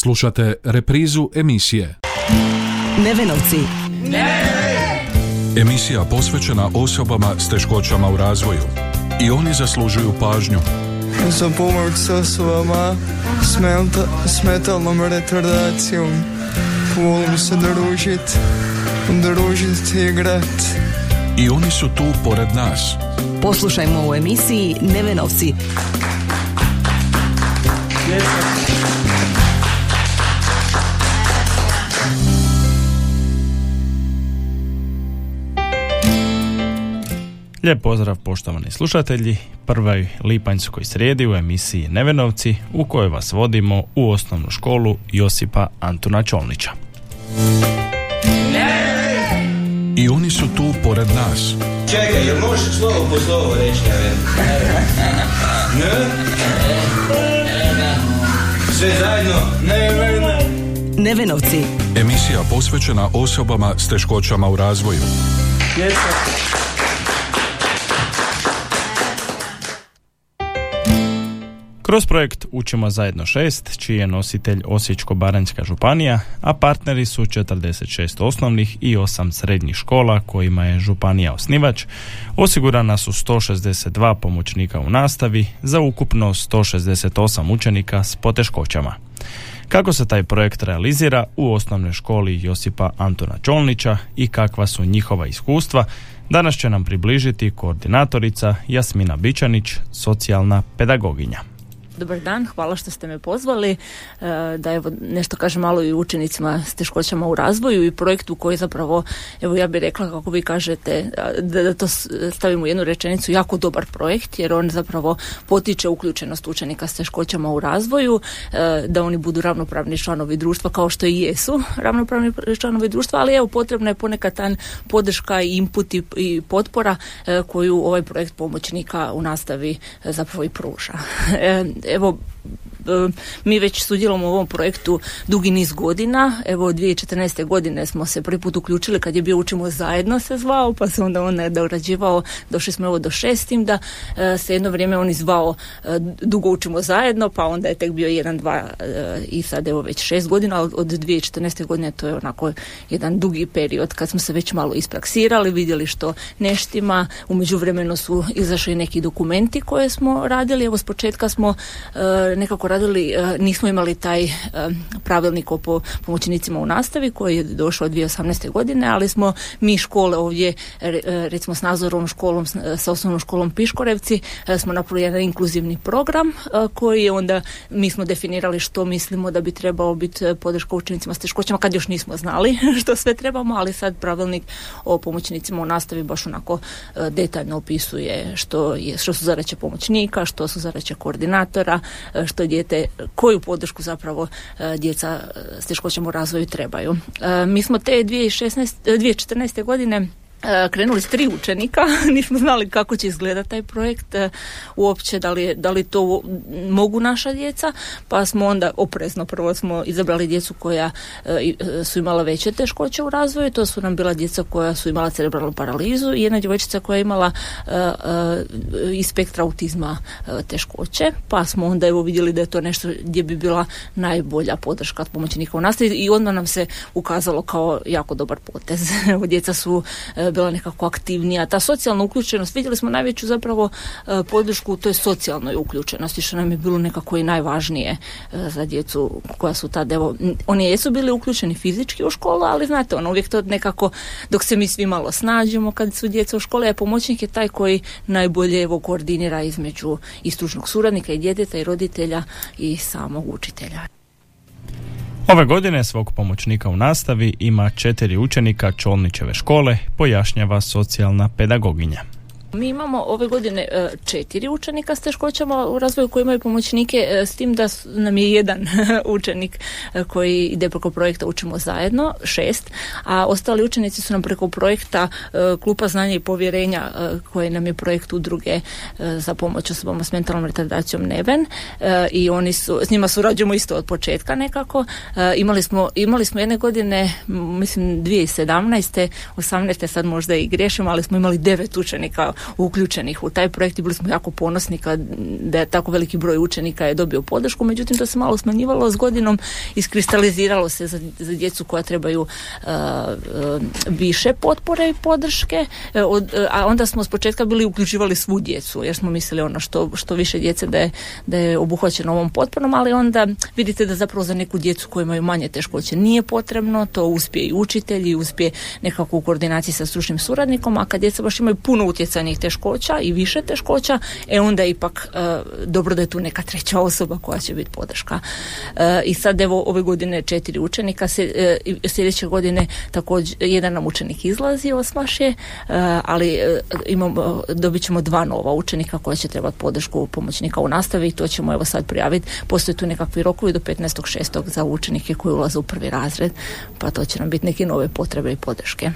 Slušate reprizu emisije. Nevenovci. Emisija posvećena osobama s teškoćama u razvoju. I oni zaslužuju pažnju. za pomoć s osobama s, menta- s metalnom retardacijom. Volim se družit, družit i igrat. I oni su tu pored nas. Poslušajmo u emisiji Nevenovci. Lijep pozdrav poštovani slušatelji, prvoj lipanjskoj srijedi u emisiji Nevenovci u kojoj vas vodimo u osnovnu školu Josipa Antuna Čolnića. I oni su tu pored nas. Čekaj, jel možeš slovo po slovo reći? Sve zajedno? Ne, ne, ne. Nevenovci. Emisija posvećena osobama s teškoćama u razvoju. Kroz projekt Učimo zajedno šest, čiji je nositelj Osječko-Baranjska županija, a partneri su 46 osnovnih i 8 srednjih škola kojima je županija osnivač, osigurana su 162 pomoćnika u nastavi za ukupno 168 učenika s poteškoćama. Kako se taj projekt realizira u osnovnoj školi Josipa Antona Čolnića i kakva su njihova iskustva, danas će nam približiti koordinatorica Jasmina Bičanić, socijalna pedagoginja. Dobar dan, hvala što ste me pozvali. E, da evo nešto kažem malo i učenicima s teškoćama u razvoju i projektu koji zapravo, evo ja bih rekla kako vi kažete, da, to stavimo u jednu rečenicu, jako dobar projekt jer on zapravo potiče uključenost učenika s teškoćama u razvoju, e, da oni budu ravnopravni članovi društva kao što i jesu ravnopravni članovi društva, ali evo potrebna je ponekad tan podrška i input i, i potpora e, koju ovaj projekt pomoćnika u nastavi zapravo i pruža evo e, mi već sudjelujemo u ovom projektu dugi niz godina. Evo 2014. godine smo se prvi put uključili kad je bio Učimo zajedno se zvao, pa se onda on dorađivao, došli smo evo do šestim da e, se jedno vrijeme on izvao e, dugo učimo zajedno, pa onda je tek bio jedan, dva i sad evo već šest godina, od 2014. godine to je onako jedan dugi period kad smo se već malo ispraksirali, vidjeli što neštima, u međuvremenu su izašli neki dokumenti koje smo radili, evo s početka smo nekako radili, nismo imali taj pravilnik o pomoćnicima u nastavi koji je došao 2018. godine, ali smo mi škole ovdje, recimo s nazorom školom, sa osnovnom školom Piškorevci, smo napravili jedan inkluzivni program koji je onda, mi smo definirali što mislimo da bi trebalo biti podrška učenicima s teškoćama, kad još nismo znali što sve trebamo, ali sad pravilnik o pomoćnicima u nastavi baš onako detaljno opisuje što, je, što su zadaće pomoćnika, što su zadaće koordinatora, što dijete, koju podršku zapravo djeca s teškoćama u razvoju trebaju. Mi smo te 2016, 2014. godine E, krenuli s tri učenika, nismo znali kako će izgledati taj projekt, e, uopće da li, da li to mogu naša djeca, pa smo onda oprezno prvo smo izabrali djecu koja e, su imala veće teškoće u razvoju, to su nam bila djeca koja su imala cerebralnu paralizu i jedna djevojčica koja je imala iz spektra autizma teškoće, pa smo onda evo vidjeli da je to nešto gdje bi bila najbolja podrška od pomoćnika u nastavi i onda nam se ukazalo kao jako dobar potez. djeca su bila nekako aktivnija. Ta socijalna uključenost, vidjeli smo najveću zapravo e, podršku u toj socijalnoj uključenosti, što nam je bilo nekako i najvažnije e, za djecu koja su tad, evo, oni jesu bili uključeni fizički u školu, ali znate, ono uvijek to nekako, dok se mi svi malo snađemo kad su djeca u školi, a pomoćnik je taj koji najbolje evo koordinira između i stručnog suradnika i djeteta i roditelja i samog učitelja. Ove godine svog pomoćnika u nastavi ima četiri učenika Čolnićeve škole, pojašnjava socijalna pedagoginja. Mi imamo ove godine e, četiri učenika s teškoćama u razvoju koji imaju pomoćnike, e, s tim da nam je jedan učenik e, koji ide preko projekta Učimo zajedno, šest, a ostali učenici su nam preko projekta Klupa znanja i povjerenja koji nam je projekt udruge za pomoć osobama s mentalnom retardacijom Neven i oni su, s njima surađujemo isto od početka nekako. Imali smo, imali smo jedne godine, mislim 2017. 18. sad možda i grešimo, ali smo imali devet učenika uključenih u taj projekt i bili smo jako ponosni kad, da je tako veliki broj učenika je dobio podršku, međutim to se malo smanjivalo s godinom, iskristaliziralo se za, za djecu koja trebaju uh, više potpore i podrške, od, a onda smo s početka bili uključivali svu djecu, jer smo mislili ono što, što više djece da je, da je obuhvaćeno ovom potporom, ali onda vidite da zapravo za neku djecu koji imaju manje teškoće nije potrebno, to uspije i učitelji, uspije nekako u koordinaciji sa stručnim suradnikom, a kad djeca baš imaju puno utjecajnih teškoća i više teškoća, e onda ipak e, dobro da je tu neka treća osoba koja će biti podrška. E, I sad evo ove godine četiri učenika, se, e, sljedeće godine također jedan nam učenik izlazi, osmaš je, ali imamo, dobit ćemo dva nova učenika koja će trebati podršku pomoćnika u nastavi i to ćemo evo sad prijaviti. Postoje tu nekakvi rokovi do 15.6. za učenike koji ulaze u prvi razred, pa to će nam biti neke nove potrebe i podrške.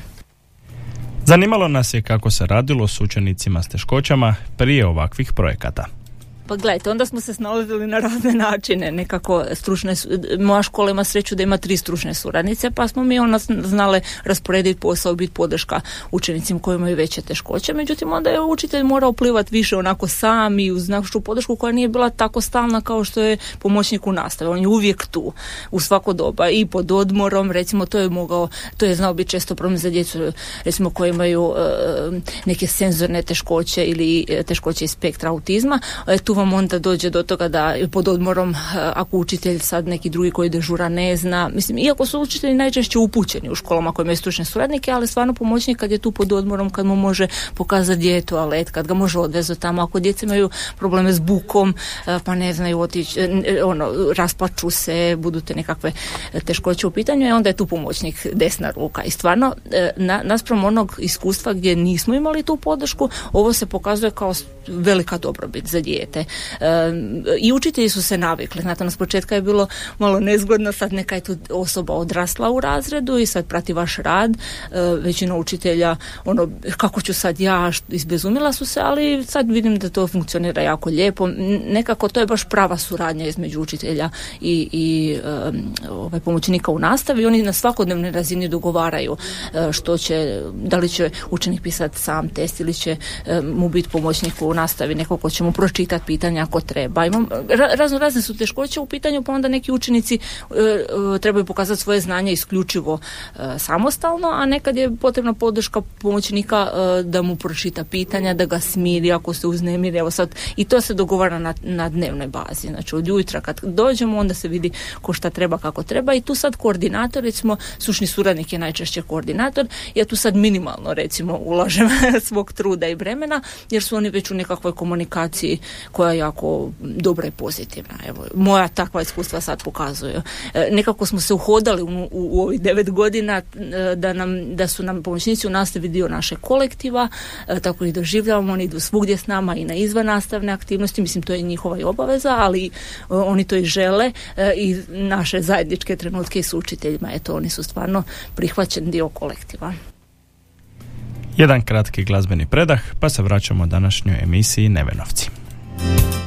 Zanimalo nas je kako se radilo s učenicima s teškoćama prije ovakvih projekata. Pa gledajte, onda smo se snalazili na razne načine, nekako stručne, moja škola ima sreću da ima tri stručne suradnice, pa smo mi ona znale rasporediti posao, biti podrška učenicima koji imaju veće teškoće, međutim onda je učitelj morao plivati više onako sam i uz našu podršku koja nije bila tako stalna kao što je pomoćnik u nastavi, on je uvijek tu, u svako doba i pod odmorom, recimo to je mogao, to je znao biti često problem za djecu, recimo koji imaju e, neke senzorne teškoće ili e, teškoće iz spektra autizma, e, tu vam onda dođe do toga da pod odmorom eh, ako učitelj sad neki drugi koji dežura ne zna, mislim iako su učitelji najčešće upućeni u školama koje imaju stručne suradnike, ali stvarno pomoćnik kad je tu pod odmorom, kad mu može pokazati gdje je toalet, kad ga može odvezati tamo, ako djeca imaju probleme s bukom, eh, pa ne znaju otići, eh, ono, raspaču se, budu te nekakve teškoće u pitanju, i onda je tu pomoćnik desna ruka. I stvarno, na, naspram onog iskustva gdje nismo imali tu podršku, ovo se pokazuje kao velika dobrobit za dijete. I učitelji su se navikli. Znate, nas početka je bilo malo nezgodno, sad neka je tu osoba odrasla u razredu i sad prati vaš rad. E, većina učitelja, ono, kako ću sad ja, izbezumila su se, ali sad vidim da to funkcionira jako lijepo. Nekako to je baš prava suradnja između učitelja i, i ovaj, pomoćnika u nastavi. Oni na svakodnevnoj razini dogovaraju e, što će, da li će učenik pisati sam test ili će mu biti pomoćnik u nastavi, neko ko će mu pročitati pitanja ako treba. Imam, razno razne su teškoće u pitanju, pa onda neki učenici e, e, trebaju pokazati svoje znanje isključivo e, samostalno, a nekad je potrebna podrška pomoćnika da mu pročita pitanja, da ga smiri ako se uznemiri. Evo sad, I to se dogovara na, na dnevnoj bazi. Znači od jutra kad dođemo, onda se vidi ko šta treba, kako treba i tu sad koordinator, recimo sušni suradnik je najčešće koordinator, ja tu sad minimalno recimo ulažem svog truda i vremena, jer su oni već u nekakvoj komunikaciji koja je jako dobra i pozitivna. Evo, moja takva iskustva sad pokazuju. E, nekako smo se uhodali u, u, ovih devet godina e, da, nam, da su nam pomoćnici u nastavi dio naše kolektiva, e, tako ih doživljavamo, oni idu svugdje s nama i na izvan nastavne aktivnosti, mislim to je njihova i obaveza, ali oni to i žele i naše zajedničke trenutke s učiteljima, eto oni su stvarno prihvaćen dio kolektiva. Jedan kratki glazbeni predah, pa se vraćamo današnjoj emisiji Nevenovci. Ženi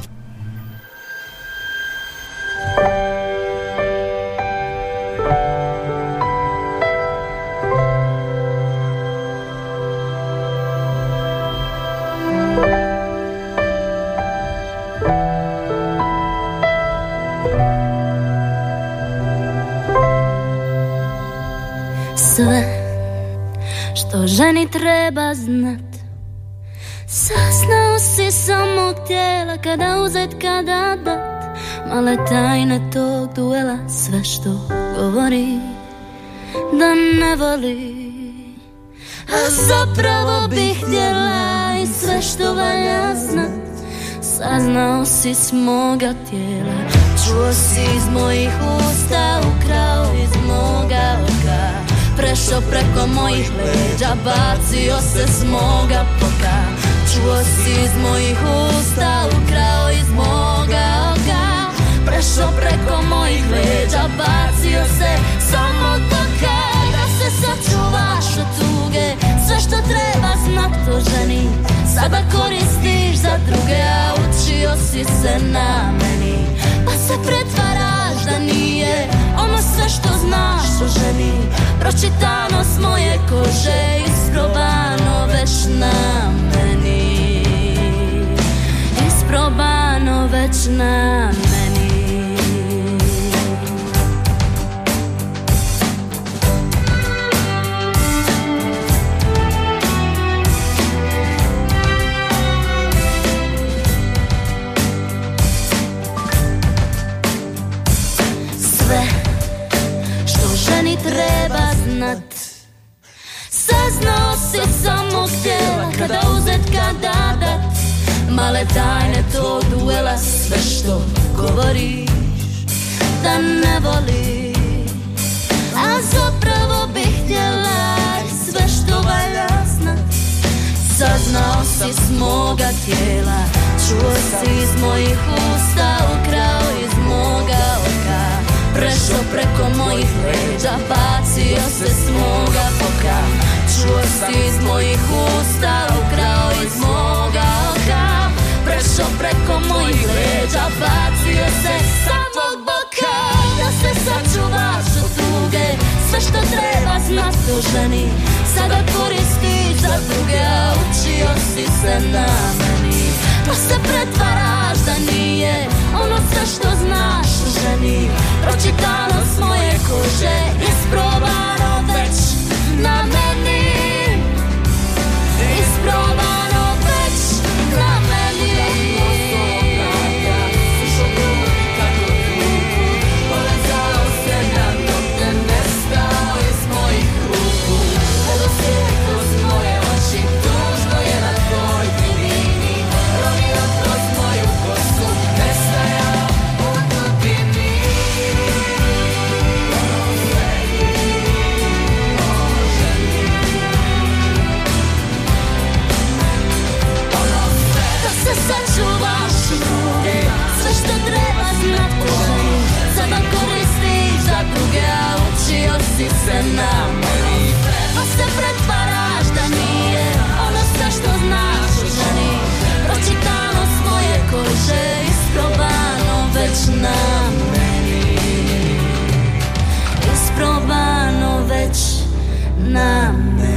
dat Male tajne tog duela sve što govori Da ne voli. A zapravo bih htjela i sve što valja znat. Saznao si s moga tijela. Čuo si iz mojih usta, ukrao iz moga oka. Prešao preko mojih leđa Bacio se s moga poka. Čuo si iz mojih usta Ukrao iz moga oka prešao preko mojih leđa Bacio se samo do kada se sačuvaš od tuge. Sve što treba znat to ženi Sada koristiš za druge, a učio si se na meni. Pa se pretvaraš da nije ono sve što znaš o ženi. Pročitano s moje kože, isprobano već na meni. Isprobano već na meni. Kada uzet kada dat Male tajne tog duela sve što govoriš Da ne voliš A zapravo bih htjela sve što valja znat. Saznao si s moga tijela Čuo si iz mojih usta Ukrao iz moga oka. Prešao preko mojih leđa Bacio se s moga boka Si iz mojih usta Ukrao iz moga oka. Prešao preko mojih leđa Bacio se sa mog boka. Da se sačuvaš od Sve što treba znat o ženi Sada koristiš za druge A učio si se na meni. Pa se pretvaraš da nije Ono sve što znaš o ženi Pročitano s moje kože Isprobano si se na Pa se pretvaraš da nije Ono sve što znaš o ženi. Pročitano s moje kože Isprobano već na meni. Isprobano već na meni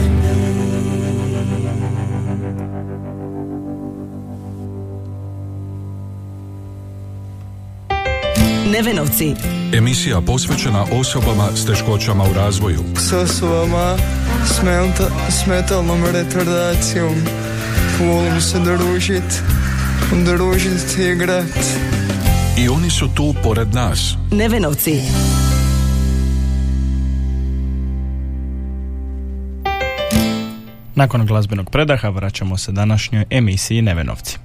Nevenovci. Emisija posvećena osobama s teškoćama u razvoju. s osobama s, menta, s metalnom retardacijom. Volim se družit, družit i igrat. I oni su tu pored nas. Nevenovci. Nakon glazbenog predaha vraćamo se današnjoj emisiji Nevenovci.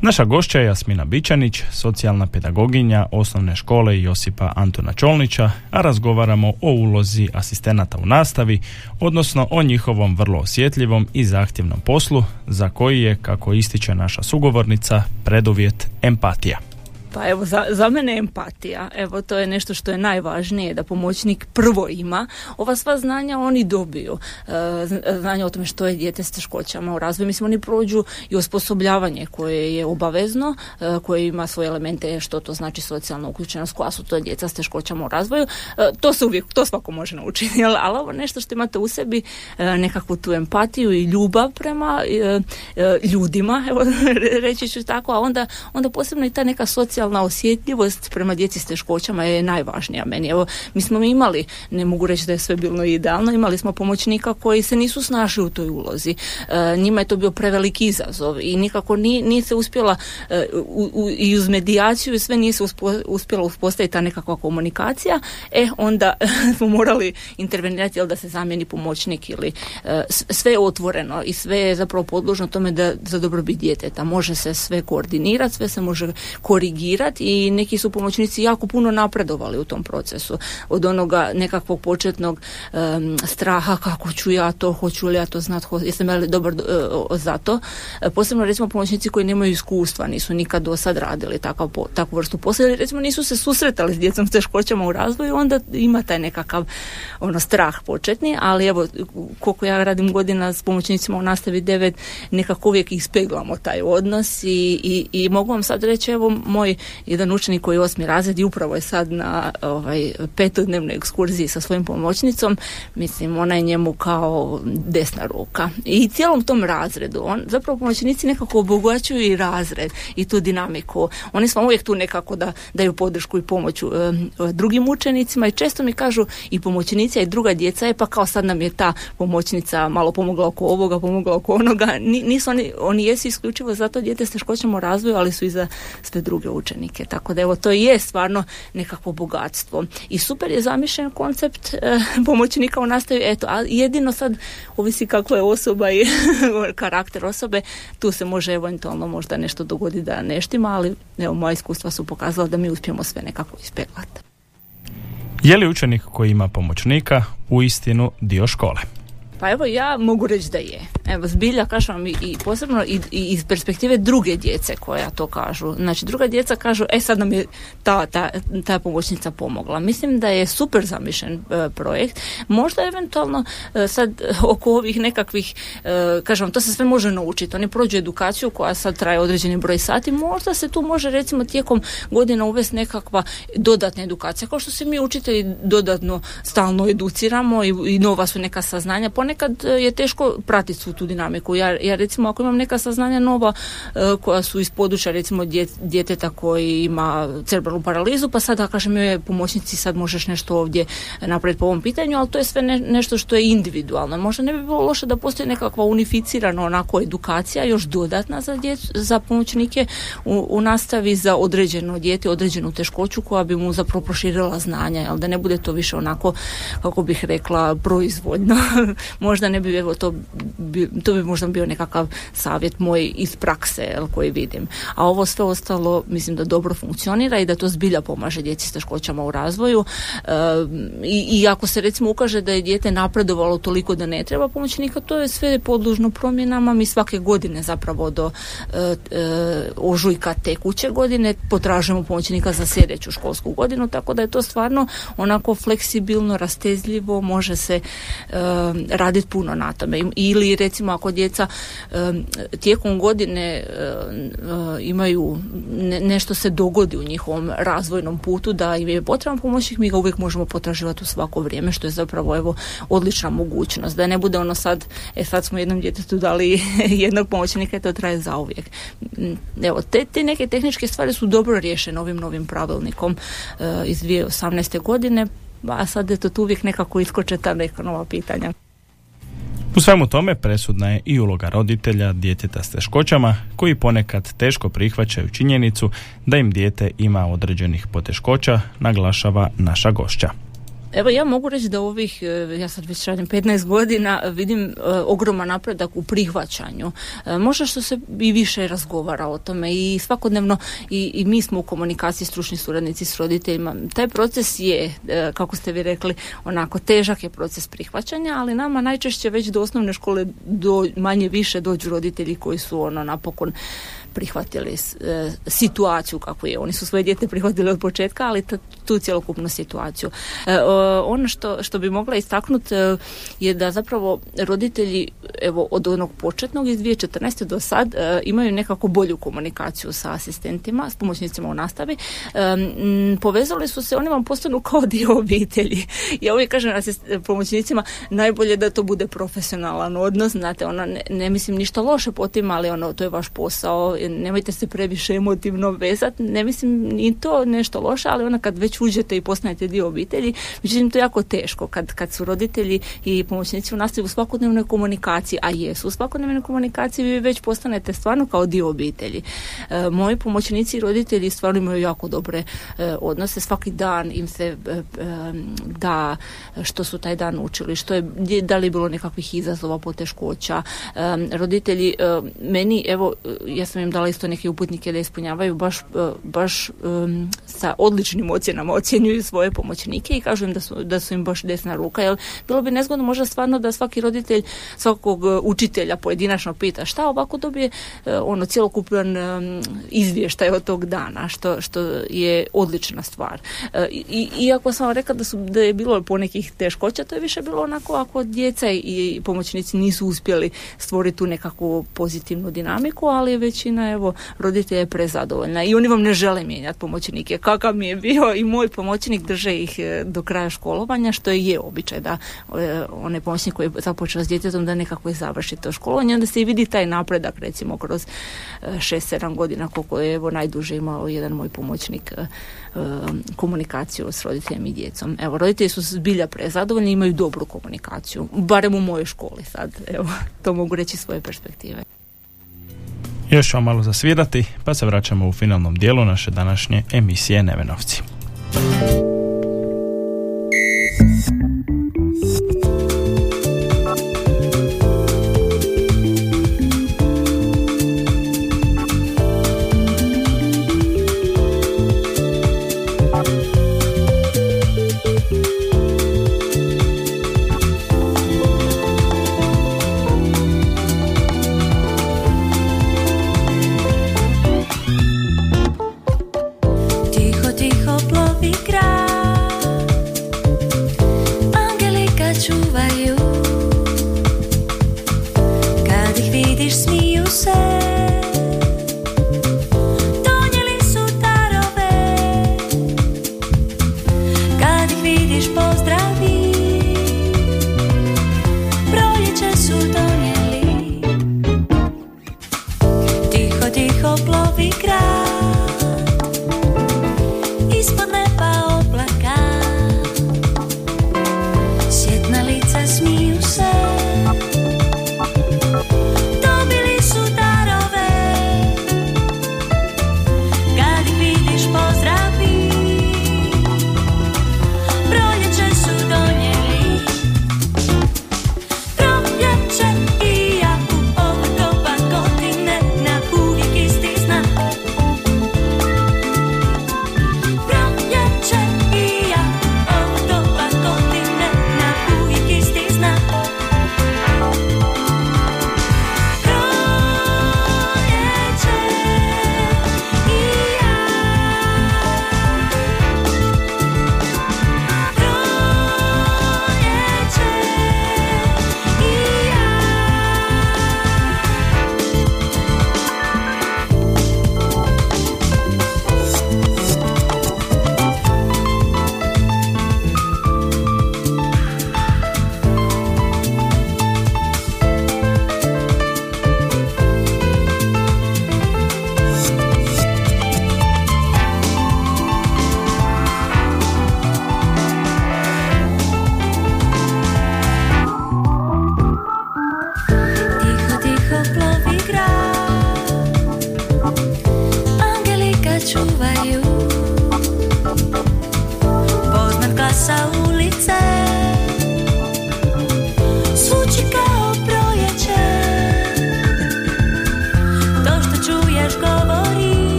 Naša gošća je Jasmina Bičanić, socijalna pedagoginja osnovne škole Josipa Antona Čolnića, a razgovaramo o ulozi asistenata u nastavi, odnosno o njihovom vrlo osjetljivom i zahtjevnom poslu, za koji je, kako ističe naša sugovornica, preduvjet empatija. Pa evo, za, za mene je empatija. Evo, to je nešto što je najvažnije, da pomoćnik prvo ima. Ova sva znanja oni dobiju. E, zn- znanja o tome što je dijete s teškoćama u razvoju. Mislim, oni prođu i osposobljavanje koje je obavezno, e, koje ima svoje elemente, što to znači socijalna uključenost, koja su to djeca s teškoćama u razvoju. E, to se uvijek, to svako može naučiti, ali, ali ovo nešto što imate u sebi, e, nekakvu tu empatiju i ljubav prema e, e, ljudima, evo, reći ću tako, a onda, onda posebno i ta neka socijalna osjetljivost prema djeci s teškoćama je najvažnija meni. Evo, mi smo imali, ne mogu reći da je sve bilo idealno, imali smo pomoćnika koji se nisu snašli u toj ulozi. E, njima je to bio preveliki izazov i nikako nije, nije se uspjela e, u, u- i uz medijaciju i sve nije se uspo- uspjela uspostaviti ta nekakva komunikacija, e onda smo morali intervenirati jel da se zamijeni pomoćnik ili e, sve je otvoreno i sve je zapravo podložno tome da za dobrobit djeteta može se sve koordinirati, sve se može korigirati i neki su pomoćnici jako puno napredovali u tom procesu od onoga nekakvog početnog em, straha kako ću ja to, hoću li ja to znat, ho- jesam li dobar o- za to. E, posebno recimo pomoćnici koji nemaju iskustva, nisu nikad do sad radili takav, po- takvu vrstu posla ili recimo nisu se susretali s djecom s teškoćama u razvoju, onda ima taj nekakav ono strah početni, ali evo koliko ja radim godina s pomoćnicima u nastavi 9, nekako uvijek ispeglamo taj odnos i, i, i mogu vam sad reći evo moj jedan učenik koji je osmi razred i upravo je sad na ovaj, petodnevnoj ekskurziji sa svojim pomoćnicom, mislim, ona je njemu kao desna ruka. I cijelom tom razredu, on, zapravo pomoćnici nekako obogaćuju i razred i tu dinamiku. Oni smo uvijek tu nekako da daju podršku i pomoć e, drugim učenicima i često mi kažu i pomoćnici i druga djeca je pa kao sad nam je ta pomoćnica malo pomogla oko ovoga, pomogla oko onoga. Nisu oni, oni jesu isključivo zato dijete s teškoćama u razvoju, ali su i za sve druge učenike. Tako da evo to je stvarno nekakvo bogatstvo. I super je zamišljen koncept e, pomoćnika u nastavi, eto, a jedino sad ovisi kako je osoba i karakter osobe, tu se može eventualno možda nešto dogoditi da neštima, ali evo moja iskustva su pokazala da mi uspijemo sve nekako ispeglati. Je li učenik koji ima pomoćnika u istinu dio škole? Pa evo ja mogu reći da je. Evo zbilja kažem vam i, posebno i, iz perspektive druge djece koja to kažu. Znači druga djeca kažu e sad nam je ta, ta, ta pomoćnica pomogla. Mislim da je super zamišljen e, projekt. Možda eventualno e, sad oko ovih nekakvih e, kažem to se sve može naučiti. Oni prođu edukaciju koja sad traje određeni broj sati. Možda se tu može recimo tijekom godina uvesti nekakva dodatna edukacija. Kao što se mi učitelji dodatno stalno educiramo i, i nova su neka saznanja. Ponekad nekad e, je teško pratiti svu tu dinamiku. Ja, ja recimo ako imam neka saznanja nova e, koja su iz područja recimo djeteta koji ima cerebralnu paralizu, pa sada kažem joj pomoćnici sad možeš nešto ovdje napraviti po ovom pitanju, ali to je sve nešto što je individualno. Možda ne bi bilo loše da postoji nekakva unificirana onako edukacija još dodatna za, za pomoćnike u, u nastavi za određeno dijete, određenu teškoću koja bi mu zapravo proširila znanja, ali da ne bude to više onako, kako bih rekla, proizvoljno možda ne bi, evo, to bi, to bi možda bio nekakav savjet moj iz prakse jel, koji vidim. A ovo sve ostalo mislim da dobro funkcionira i da to zbilja pomaže djeci s teškoćama u razvoju i, i ako se recimo ukaže da je dijete napredovalo toliko da ne treba pomoćnika, to je sve podlužno promjenama. Mi svake godine zapravo do e, e, ožujka tekuće godine potražujemo pomoćnika za sljedeću školsku godinu, tako da je to stvarno onako fleksibilno, rastezljivo, može se e, raditi puno na tome. Ili recimo ako djeca tijekom godine imaju nešto se dogodi u njihovom razvojnom putu da im je potreban pomoćnik, mi ga uvijek možemo potraživati u svako vrijeme, što je zapravo evo odlična mogućnost. Da ne bude ono sad, e sad smo jednom djetetu dali jednog pomoćnika i to traje zauvijek. Evo, te, te neke tehničke stvari su dobro riješene ovim novim pravilnikom uh, iz 2018. godine, a sad je to tu uvijek nekako iskoče ta neka nova pitanja. U svemu tome presudna je i uloga roditelja djeteta s teškoćama koji ponekad teško prihvaćaju činjenicu da im dijete ima određenih poteškoća, naglašava naša gošća. Evo ja mogu reći da ovih, e, ja sad već radim 15 godina, vidim e, ogroman napredak u prihvaćanju. E, možda što se i više razgovara o tome i svakodnevno i, i mi smo u komunikaciji stručni suradnici s roditeljima. Taj proces je, kako ste vi rekli, onako težak je proces prihvaćanja, ali nama najčešće već do osnovne škole do, manje više dođu roditelji koji su ono napokon prihvatili e, situaciju kako je. Oni su svoje dijete prihvatili od početka, ali tu cjelokupnu situaciju. E, ono što, što bi mogla istaknuti e, je da zapravo roditelji evo od onog početnog iz 2014. do sad imaju nekako bolju komunikaciju sa asistentima, s pomoćnicima u nastavi. Povezali su se, oni vam postanu kao dio obitelji. Ja uvijek kažem pomoćnicima najbolje da to bude profesionalan odnos, znate, ono, ne, ne mislim ništa loše po tim, ali ono, to je vaš posao, nemojte se previše emotivno vezati, ne mislim ni to nešto loše, ali ona kad već uđete i postanete dio obitelji, međutim to je jako teško kad, kad su roditelji i pomoćnici u nastavi u svakodnevnoj komunikaciji, a jesu u svakodnevnoj komunikaciji, vi već postanete stvarno kao dio obitelji. E, moji pomoćnici i roditelji stvarno imaju jako dobre e, odnose, svaki dan im se e, e, da što su taj dan učili, što je, da li je bilo nekakvih izazova, poteškoća. roditelji, meni, evo, ja sam im dala isto neke uputnike da ispunjavaju baš, e, baš um, sa odličnim ocjenama ocjenjuju svoje pomoćnike i kažu im da su, da su im baš desna ruka jer bilo bi nezgodno možda stvarno da svaki roditelj svakog e, učitelja pojedinačno pita šta ovako dobije uh, ono cjelokupan um, izvještaj od tog dana? Što, što je odlična stvar. I, iako sam rekla da, su, da je bilo ponekih teškoća to je više bilo onako ako djeca i pomoćnici nisu uspjeli stvoriti tu nekakvu pozitivnu dinamiku ali većina većina evo roditelja je prezadovoljna i oni vam ne žele mijenjati pomoćnike. Kakav mi je bio i moj pomoćnik drže ih e, do kraja školovanja, što je, je običaj da e, onaj pomoćnik koji je započeo s djetetom da nekako i završi to školovanje, onda se i vidi taj napredak recimo kroz 6-7 godina koliko je evo najduže imao jedan moj pomoćnik komunikaciju s roditeljem i djecom. Evo, roditelji su zbilja prezadovoljni, imaju dobru komunikaciju, barem u mojoj školi sad, evo, to mogu reći svoje perspektive. Još ćemo malo zasvirati, pa se vraćamo u finalnom dijelu naše današnje emisije Nevenovci.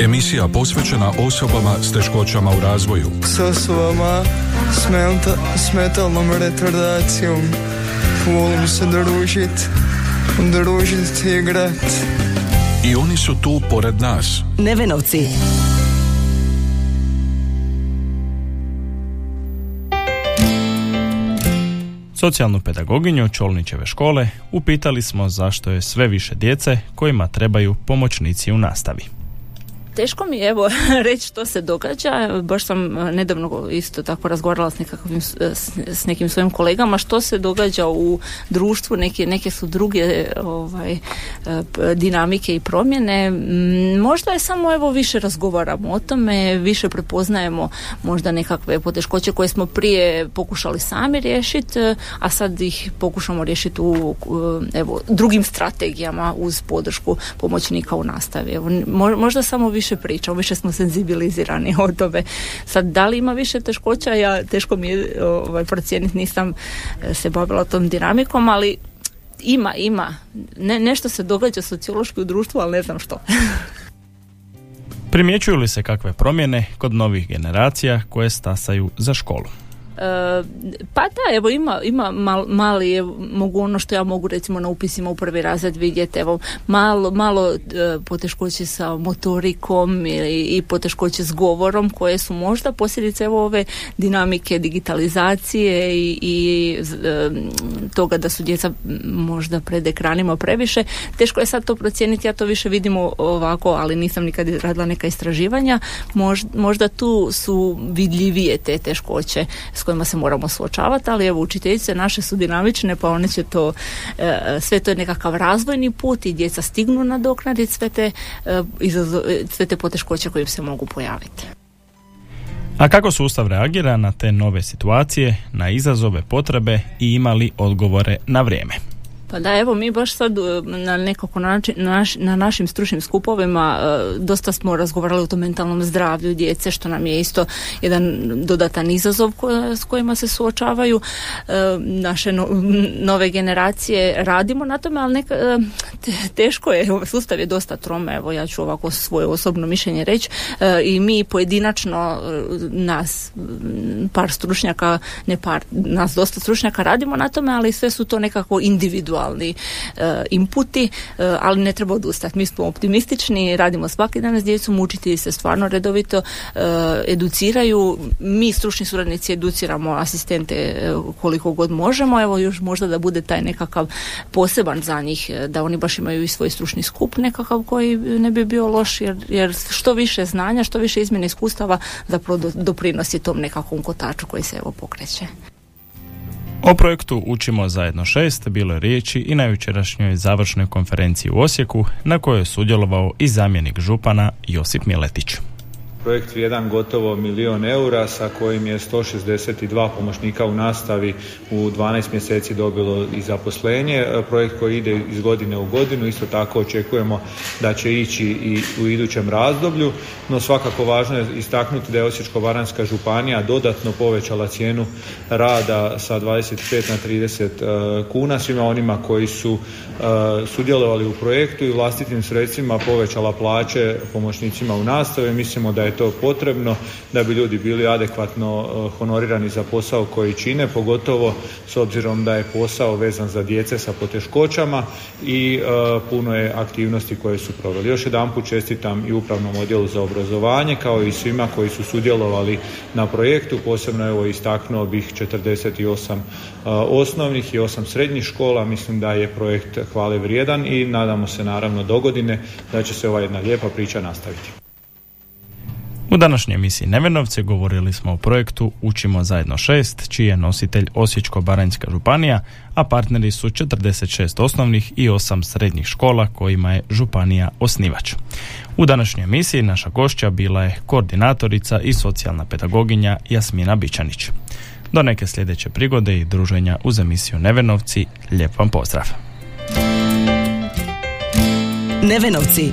Emisija posvećena osobama s teškoćama u razvoju. S osobama s metalnom retardacijom. Volim se družit, družit, igrat. I oni su tu pored nas. Nevenovci. Socijalnu pedagoginju Čolnićeve škole upitali smo zašto je sve više djece kojima trebaju pomoćnici u nastavi. Teško mi je evo reći što se događa, baš sam e, nedavno isto tako razgovarala s, nekakvim, s nekim svojim kolegama što se događa u društvu, neke, neke su druge ovaj, e, dinamike i promjene. Možda je samo evo više razgovaramo o tome, više prepoznajemo možda nekakve poteškoće koje smo prije pokušali sami riješiti, e, a sad ih pokušamo riješiti u evo, drugim strategijama uz podršku pomoćnika u nastavi. Evo, možda samo više više pričamo, više smo senzibilizirani o tome. Sad, da li ima više teškoća, ja teško mi je ovaj, procijeniti, nisam e, se bavila tom dinamikom, ali ima, ima. Ne, nešto se događa sociološki u društvu, ali ne znam što. Primjećuju li se kakve promjene kod novih generacija koje stasaju za školu? Pa da, evo ima, ima mal, mali, mogu ono što ja mogu recimo na upisima u prvi razred vidjeti, evo malo, malo e, poteškoće sa motorikom i, i poteškoće s govorom koje su možda posljedice evo ove dinamike digitalizacije i, i e, toga da su djeca možda pred ekranima previše. Teško je sad to procijeniti, ja to više vidimo ovako, ali nisam nikad radila neka istraživanja. Možda, možda tu su vidljivije te teškoće s kojima se moramo suočavati, ali evo učiteljice naše su dinamične pa one će to, e, sve to je nekakav razvojni put i djeca stignu nadoknaditi sve te, e, sve te poteškoće koje im se mogu pojaviti. A kako sustav reagira na te nove situacije, na izazove, potrebe i imali odgovore na vrijeme? Pa da, evo mi baš sad e, na nekako način, na, na našim stručnim skupovima e, dosta smo razgovarali o tom mentalnom zdravlju djece, što nam je isto jedan dodatan izazov s kojima se suočavaju. E, naše nove generacije radimo na tome, ali neka, teško je, sustav je dosta trome, evo ja ću ovako svoje osobno mišljenje reći i mi pojedinačno nas par stručnjaka, ne par, nas dosta stručnjaka radimo na tome, ali sve su to nekako individualno individualni uh, inputi, uh, ali ne treba odustati. Mi smo optimistični, radimo svaki dan s djecom, učitelji se stvarno redovito uh, educiraju. Mi stručni suradnici educiramo asistente koliko god možemo. Evo još možda da bude taj nekakav poseban za njih, da oni baš imaju i svoj stručni skup nekakav koji ne bi bio loš, jer, jer što više znanja, što više izmjene iskustava zapravo doprinosi tom nekakvom kotaču koji se evo pokreće. O projektu Učimo zajedno šest bilo je riječi i na jučerašnjoj završnoj konferenciji u Osijeku na kojoj je sudjelovao i zamjenik župana Josip Miletić. Projekt vrijedan gotovo milion eura sa kojim je 162 pomoćnika u nastavi u 12 mjeseci dobilo i zaposlenje. E, projekt koji ide iz godine u godinu, isto tako očekujemo da će ići i u idućem razdoblju, no svakako važno je istaknuti da je Osječko-Baranjska županija dodatno povećala cijenu rada sa 25 na 30 e, kuna svima onima koji su e, sudjelovali u projektu i vlastitim sredstvima povećala plaće pomoćnicima u nastavi. Mislimo da je je to potrebno da bi ljudi bili adekvatno e, honorirani za posao koji čine, pogotovo s obzirom da je posao vezan za djece sa poteškoćama i e, puno je aktivnosti koje su proveli. Još jedanput čestitam i upravnom odjelu za obrazovanje kao i svima koji su sudjelovali na projektu, posebno evo istaknuo bih 48 e, osnovnih i 8 srednjih škola, mislim da je projekt hvale vrijedan i nadamo se naravno do godine da će se ova jedna lijepa priča nastaviti. U današnjoj emisiji Nevenovce govorili smo o projektu Učimo zajedno šest, čiji je nositelj Osječko-Baranjska županija, a partneri su 46 osnovnih i 8 srednjih škola kojima je županija osnivač. U današnjoj emisiji naša gošća bila je koordinatorica i socijalna pedagoginja Jasmina Bičanić. Do neke sljedeće prigode i druženja uz emisiju Nevenovci, lijep vam pozdrav. Nevenovci.